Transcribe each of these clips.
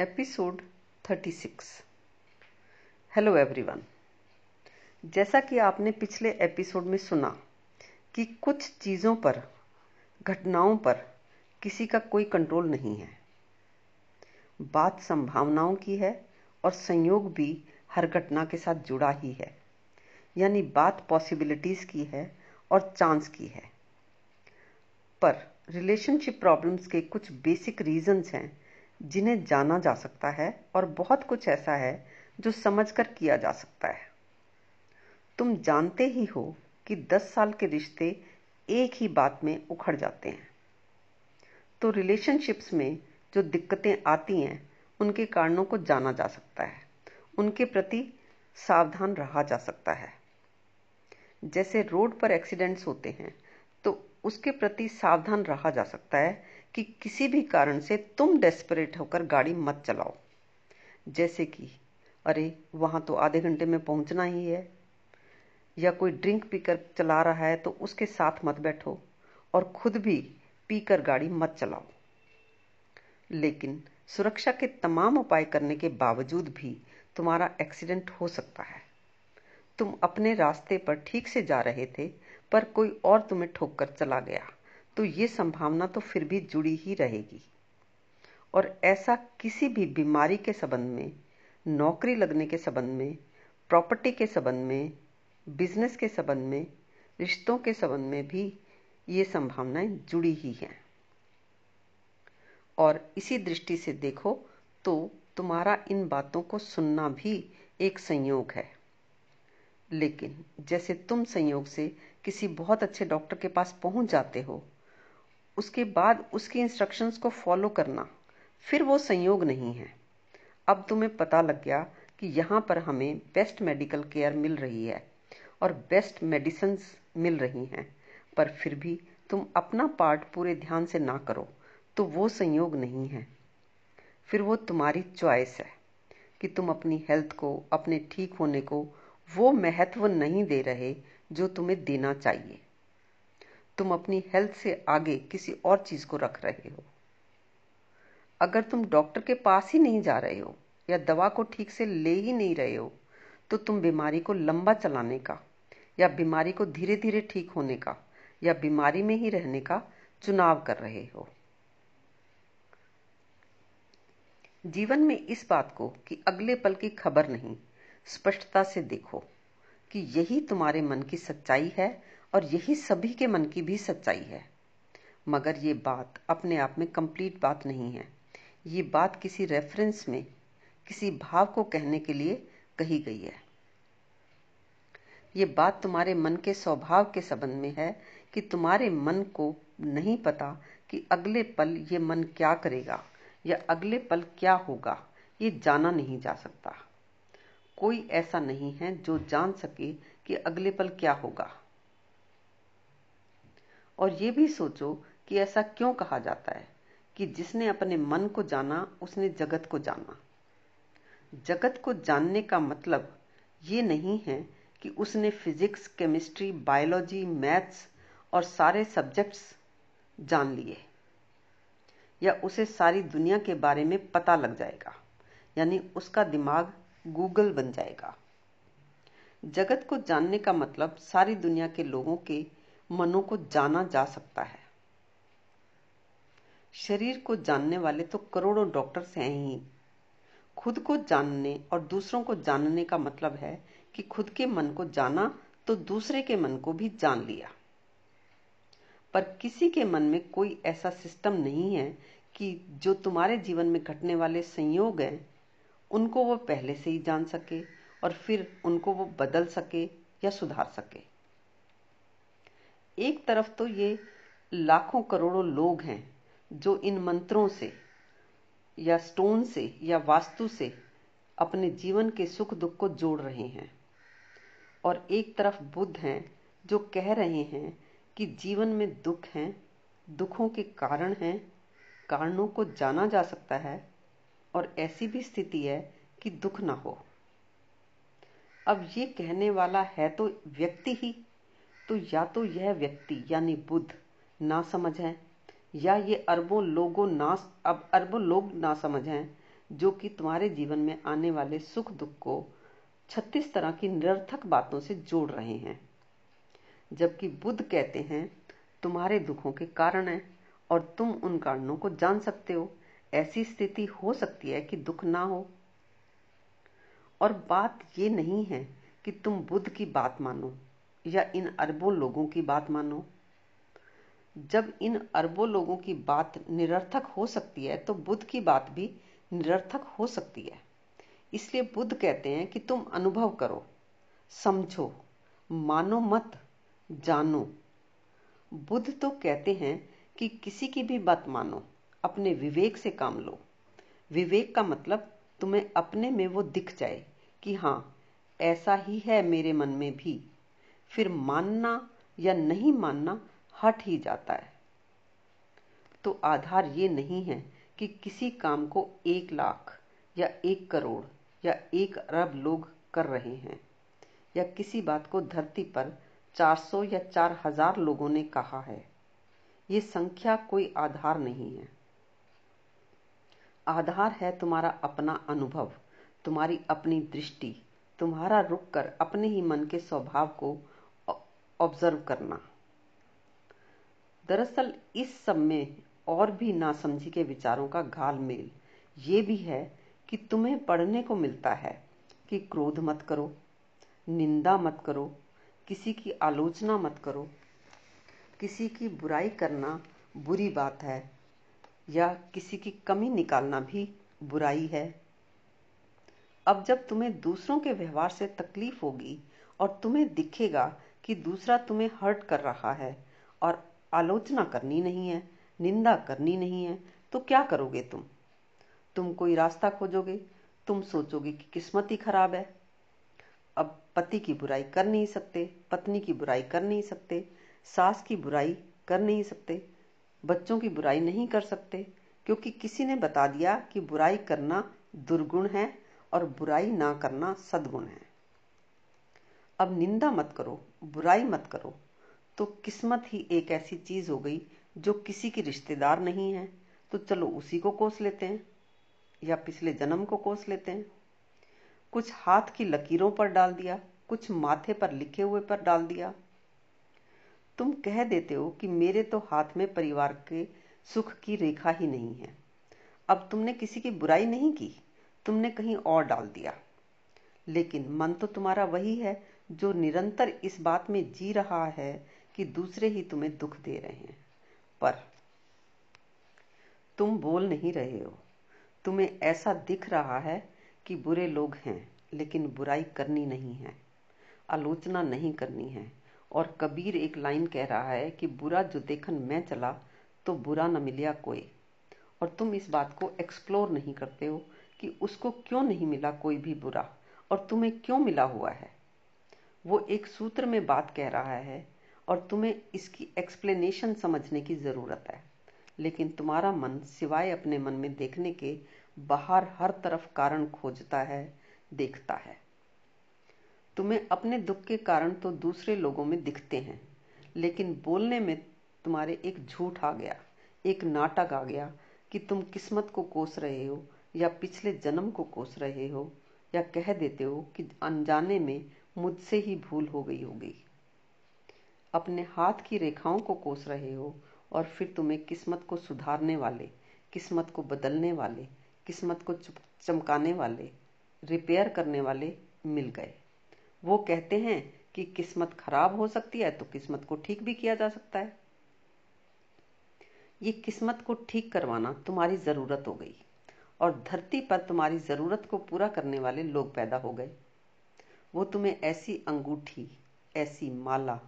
Episode 36 hello everyone. जैसा कि आपने पिछले एपिसोड में सुना कि कुछ चीज़ों पर, घटनाओं पर किसी का कोई कंट्रोल नहीं है। बात संभावनाओं की है और संयोग भी हर घटना के साथ जुड़ा ही है। यानी बात पॉसिबिलिटीज की है और चांस की है। पर रिलेशनशिप प्रॉब्लम्स के कुछ बेसिक रीजंस हैं जिन्हें जाना जा सकता है और बहुत कुछ ऐसा है जो समझकर किया जा सकता है। तुम जानते ही हो कि 10 साल के रिश्ते एक ही बात में उखड़ जाते हैं। तो रिलेशनशिप्स में जो दिक्कतें आती हैं, उनके कारणों को जाना जा सकता है। उनके प्रति सावधान रहा जा सकता है। जैसे रोड पर एक्सीडेंट्स होते हैं तो उसके प्रति सावधान रहा जा सकता है कि किसी भी कारण से तुम डेस्परेट होकर गाड़ी मत चलाओ। जैसे कि, अरे, वहाँ तो आधे घंटे में पहुँचना ही है। या कोई ड्रिंक पीकर चला रहा है तो उसके साथ मत बैठो और खुद भी पीकर गाड़ी मत चलाओ। लेकिन सुरक्षा के तमाम उपाय करने के बावजूद भी तुम्हारा एक्सीडेंट हो सकता है। तुम अपने रास्ते पर ठीक से जा रहे थे, पर कोई और तुम्हें ठोक चला गया। तो ये संभावना तो फिर भी जुड़ी ही रहेगी। और ऐसा किसी भी बीमारी के संबंध में, नौकरी लगने के संबंध में, प्रॉपर्टी के संबंध में, बिज़नेस के संबंध में, रिश्तों के संबंध में भी ये संभावनाएँ जुड़ी ही हैं। और इसी दृष्टि से देखो तो तुम्हारा इन बातों को सुनना भी एक संयोग है। लेकिन जैसे तुम संयोग से किसी बहुत अच्छे डॉक्टर के पास पहुँच जाते हो उसके बाद उसकी इंस्ट्रक्शंस को फॉलो करना। फिर वो संयोग नहीं है। अब तुम्हें पता लग गया कि यहाँ पर हमें बेस्ट मेडिकल केयर मिल रही है और बेस्ट मेडिसिन मिल रही हैं। पर फिर भी तुम अपना पार्ट पूरे ध्यान से ना करो तो वो संयोग नहीं है। फिर वो तुम्हारी चॉइस है कि तुम अपनी हेल्थ को, अपने ठीक होने को वो महत्व नहीं दे रहे जो तुम्हें देना चाहिए। तुम अपनी हेल्थ से आगे किसी और चीज़ को रख रहे हो। अगर तुम डॉक्टर के पास ही नहीं जा रहे हो या दवा को ठीक से ले ही नहीं रहे हो तो तुम बीमारी को लंबा चलाने का या बीमारी को धीरे धीरे ठीक होने का या बीमारी में ही रहने का चुनाव कर रहे हो। जीवन में इस बात को कि अगले पल की खबर नहीं, स्पष्टता से देखो कि यही तुम्हारे मन की सच्चाई है और यही सभी के मन की भी सच्चाई है। मगर ये बात अपने आप में कंप्लीट बात नहीं है। ये बात किसी रेफरेंस में, किसी भाव को कहने के लिए कही गई है। ये बात तुम्हारे मन के स्वभाव के संबंध में है कि तुम्हारे मन को नहीं पता कि अगले पल ये मन क्या करेगा या अगले पल क्या होगा। ये जाना नहीं जा सकता। कोई ऐसा नहीं है जो जान सके कि अगले पल क्या होगा। और ये भी सोचो कि ऐसा क्यों कहा जाता है कि जिसने अपने मन को जाना, उसने जगत को जाना। जगत को जानने का मतलब ये नहीं है कि उसने फिजिक्स, केमिस्ट्री, बायोलॉजी, मैथ्स और सारे सब्जेक्ट्स जान लिए, या उसे सारी दुनिया के बारे में पता लग जाएगा, यानी उसका दिमाग गूगल बन जाएगा। जगत को जानने का मतलब सारी दुनिया के लोगों के मनों को जाना जा सकता है। शरीर को जानने वाले तो करोड़ों डॉक्टर्स हैं ही। खुद को जानने और दूसरों को जानने का मतलब है कि खुद के मन को जाना तो दूसरे के मन को भी जान लिया। पर किसी के मन में कोई ऐसा सिस्टम नहीं है कि जो तुम्हारे जीवन में घटने वाले संयोग हैं, उनको वो पहले से ही जान सके और फिर उनको वो बदल सके या सुधार सके। एक तरफ़ तो ये लाखों करोड़ों लोग हैं जो इन मंत्रों से या स्टोन से या वास्तु से अपने जीवन के सुख दुख को जोड़ रहे हैं। और एक तरफ़ बुद्ध हैं जो कह रहे हैं कि जीवन में दुख हैं, दुखों के कारण हैं, कारणों को जाना जा सकता है और ऐसी भी स्थिति है कि दुख ना हो। अब ये कहने वाला है तो व्यक्ति ही तो या तो यह व्यक्ति, यानी बुद्ध ना समझ है, या ये अरबों लोगों ना अब अरबों लोग ना समझ हैं, जो कि तुम्हारे जीवन में आने वाले सुख दुख को छत्तीस तरह की निरर्थक बातों से जोड़ रहे हैं। जबकि बुद्ध कहते हैं, तुम्हारे दुखों के कारण है, और तुम उन कारणों को जान सकते हो। ऐसी स्थिति हो सकती है कि दुख ना हो। और बात ये नहीं है कि तुम बुद्ध की बात मानो। या इन अरबों लोगों की बात मानो। जब इन अरबों लोगों की बात निरर्थक हो सकती है तो बुद्ध की बात भी निरर्थक हो सकती है। इसलिए बुद्ध कहते हैं कि तुम अनुभव करो, समझो, मानो मत, जानो। बुद्ध तो कहते हैं कि किसी की भी बात मानो, अपने विवेक से काम लो। विवेक का मतलब तुम्हें अपने में वो दिख जाए कि हाँ ऐसा ही है मेरे मन में भी। फिर मानना या नहीं मानना हट ही जाता है। तो आधार ये नहीं है कि किसी काम को एक लाख या एक करोड़ या एक अरब लोग कर रहे हैं, या किसी बात को धरती पर 400 या 4000 लोगों ने कहा है। ये संख्या कोई आधार नहीं है। आधार है तुम्हारा अपना अनुभव, तुम्हारी अपनी दृष्टि, तुम्हारा रुक कर अपने ही मन के स्वभाव को ऑब्ज़र्व करना। दरअसल इस सब में और भी नासमझी के विचारों का घाल मेल। ये भी है कि तुम्हें पढ़ने को मिलता है कि क्रोध मत करो, निंदा मत करो, किसी की आलोचना मत करो, किसी की बुराई करना बुरी बात है, या किसी की कमी निकालना भी बुराई है। अब जब तुम्हें दूसरों के व्यवहार से तकलीफ़ होगी और तुम्हें दिखेगा कि दूसरा तुम्हें हर्ट कर रहा है और आलोचना करनी नहीं है, निंदा करनी नहीं है तो क्या करोगे तुम? तुम कोई रास्ता खोजोगे? तुम सोचोगे कि किस्मत ही खराब है। अब पति की बुराई कर नहीं सकते, पत्नी की बुराई कर नहीं सकते, सास की बुराई कर नहीं सकते, बच्चों की बुराई नहीं कर सकते, क्योंकि किसी ने बता दिया कि बुराई करना दुर्गुण है और बुराई ना करना सदगुण है। अब निंदा मत करो, बुराई मत करो। तो किस्मत ही एक ऐसी चीज़ हो गई जो किसी की रिश्तेदार नहीं है तो चलो उसी को कोस लेते हैं, या पिछले जन्म को कोस लेते हैं। कुछ हाथ की लकीरों पर डाल दिया, कुछ माथे पर लिखे हुए पर डाल दिया। तुम कह देते हो कि मेरे तो हाथ में परिवार के सुख की रेखा ही नहीं है। अब तुमने किसी की बुराई नहीं की, तुमने कहीं और डाल दिया। लेकिन मन तो तुम्हारा वही है जो निरंतर इस बात में जी रहा है कि दूसरे ही तुम्हें दुख दे रहे हैं। पर तुम बोल नहीं रहे हो। तुम्हें ऐसा दिख रहा है कि बुरे लोग हैं, लेकिन बुराई करनी नहीं है। आलोचना नहीं करनी है। और कबीर एक लाइन कह रहा है कि बुरा जो देखन मैं चला तो बुरा न मिलिया कोई। और तुम इस बात को एक्सप्लोर नहीं करते हो कि उसको क्यों नहीं मिला कोई भी बुरा? और तुम्हें क्यों मिला हुआ है? वो एक सूत्र में बात कह रहा है और तुम्हें इसकी एक्सप्लेनेशन समझने की ज़रूरत है। लेकिन तुम्हारा मन सिवाय अपने मन में देखने के बाहर हर तरफ़ कारण खोजता है, देखता है। तुम्हें अपने दुख के कारण तो दूसरे लोगों में दिखते हैं, लेकिन बोलने में तुम्हारे एक झूठ आ गया, एक नाटक आ गया कि तुम किस्मत को कोस रहे हो या पिछले जन्म को कोस रहे हो या कह देते हो कि अनजाने में मुझसे ही भूल हो गई होगी। अपने हाथ की रेखाओं को कोस रहे हो और फिर तुम्हें किस्मत को सुधारने वाले, किस्मत को बदलने वाले, किस्मत को चमकाने वाले, रिपेयर करने वाले मिल गए। वो कहते हैं कि किस्मत खराब हो सकती है तो किस्मत को ठीक भी किया जा सकता है। ये किस्मत को ठीक करवाना तुम्हारी ज़रूरत हो गई और धरती पर तुम्हारी ज़रूरत को पूरा करने वाले लोग पैदा हो गए। वो तुम्हें ऐसी अंगूठी, ऐसी माला,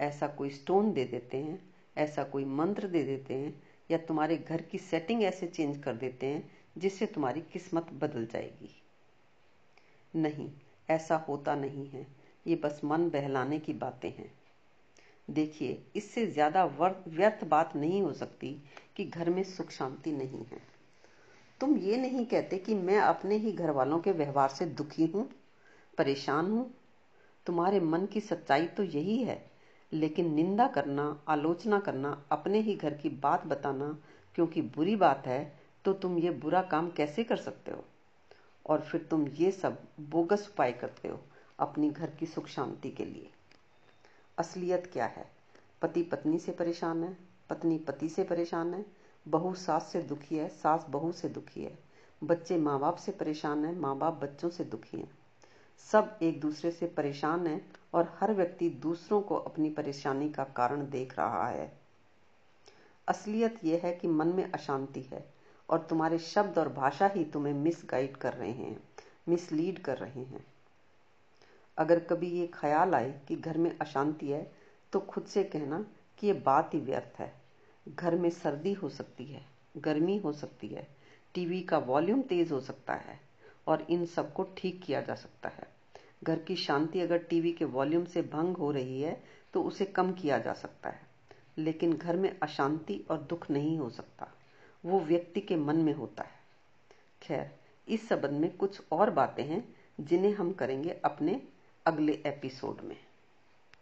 ऐसा कोई स्टोन दे देते हैं, ऐसा कोई मंत्र दे देते हैं, या तुम्हारे घर की सेटिंग ऐसे चेंज कर देते हैं, जिससे तुम्हारी किस्मत बदल जाएगी। नहीं, ऐसा होता नहीं है। ये बस मन बहलाने की बातें हैं। देखिए, इससे ज़्यादा व्यर्थ बात नहीं हो सकती कि घर में सुख शांति नहीं है। तुम ये नहीं कहते कि मैं अपने ही घर वालों के व्यवहार से दुखी हूँ। परेशान हूँ। तुम्हारे मन की सच्चाई तो यही है, लेकिन निंदा करना, आलोचना करना, अपने ही घर की बात बताना क्योंकि बुरी बात है तो तुम ये बुरा काम कैसे कर सकते हो? और फिर तुम ये सब बोगस उपाय करते हो अपनी घर की सुख शांति के लिए। असलियत क्या है? पति पत्नी से परेशान है, पत्नी पति से परेशान है, बहू सास से दुखी है, सास बहू से दुखी है, बच्चे माँ बाप से परेशान है, माँ बाप बच्चों से दुखी हैं। सब एक दूसरे से परेशान है और हर व्यक्ति दूसरों को अपनी परेशानी का कारण देख रहा है। असलियत यह है कि मन में अशांति है और तुम्हारे शब्द और भाषा ही तुम्हें मिसगाइड कर रहे हैं मिसलीड कर रहे हैं। अगर कभी ये ख्याल आए कि घर में अशांति है तो खुद से कहना कि ये बात ही व्यर्थ है। घर में सर्दी हो सकती है, गर्मी हो सकती है, टीवी का वॉल्यूम तेज हो सकता है। और इन सबको ठीक किया जा सकता है। घर की शांति अगर टीवी के वॉल्यूम से भंग हो रही है तो उसे कम किया जा सकता है। लेकिन घर में अशांति और दुख नहीं हो सकता। वो व्यक्ति के मन में होता है। खैर, इस संबंध में कुछ और बातें हैं, जिन्हें हम करेंगे अपने अगले एपिसोड में।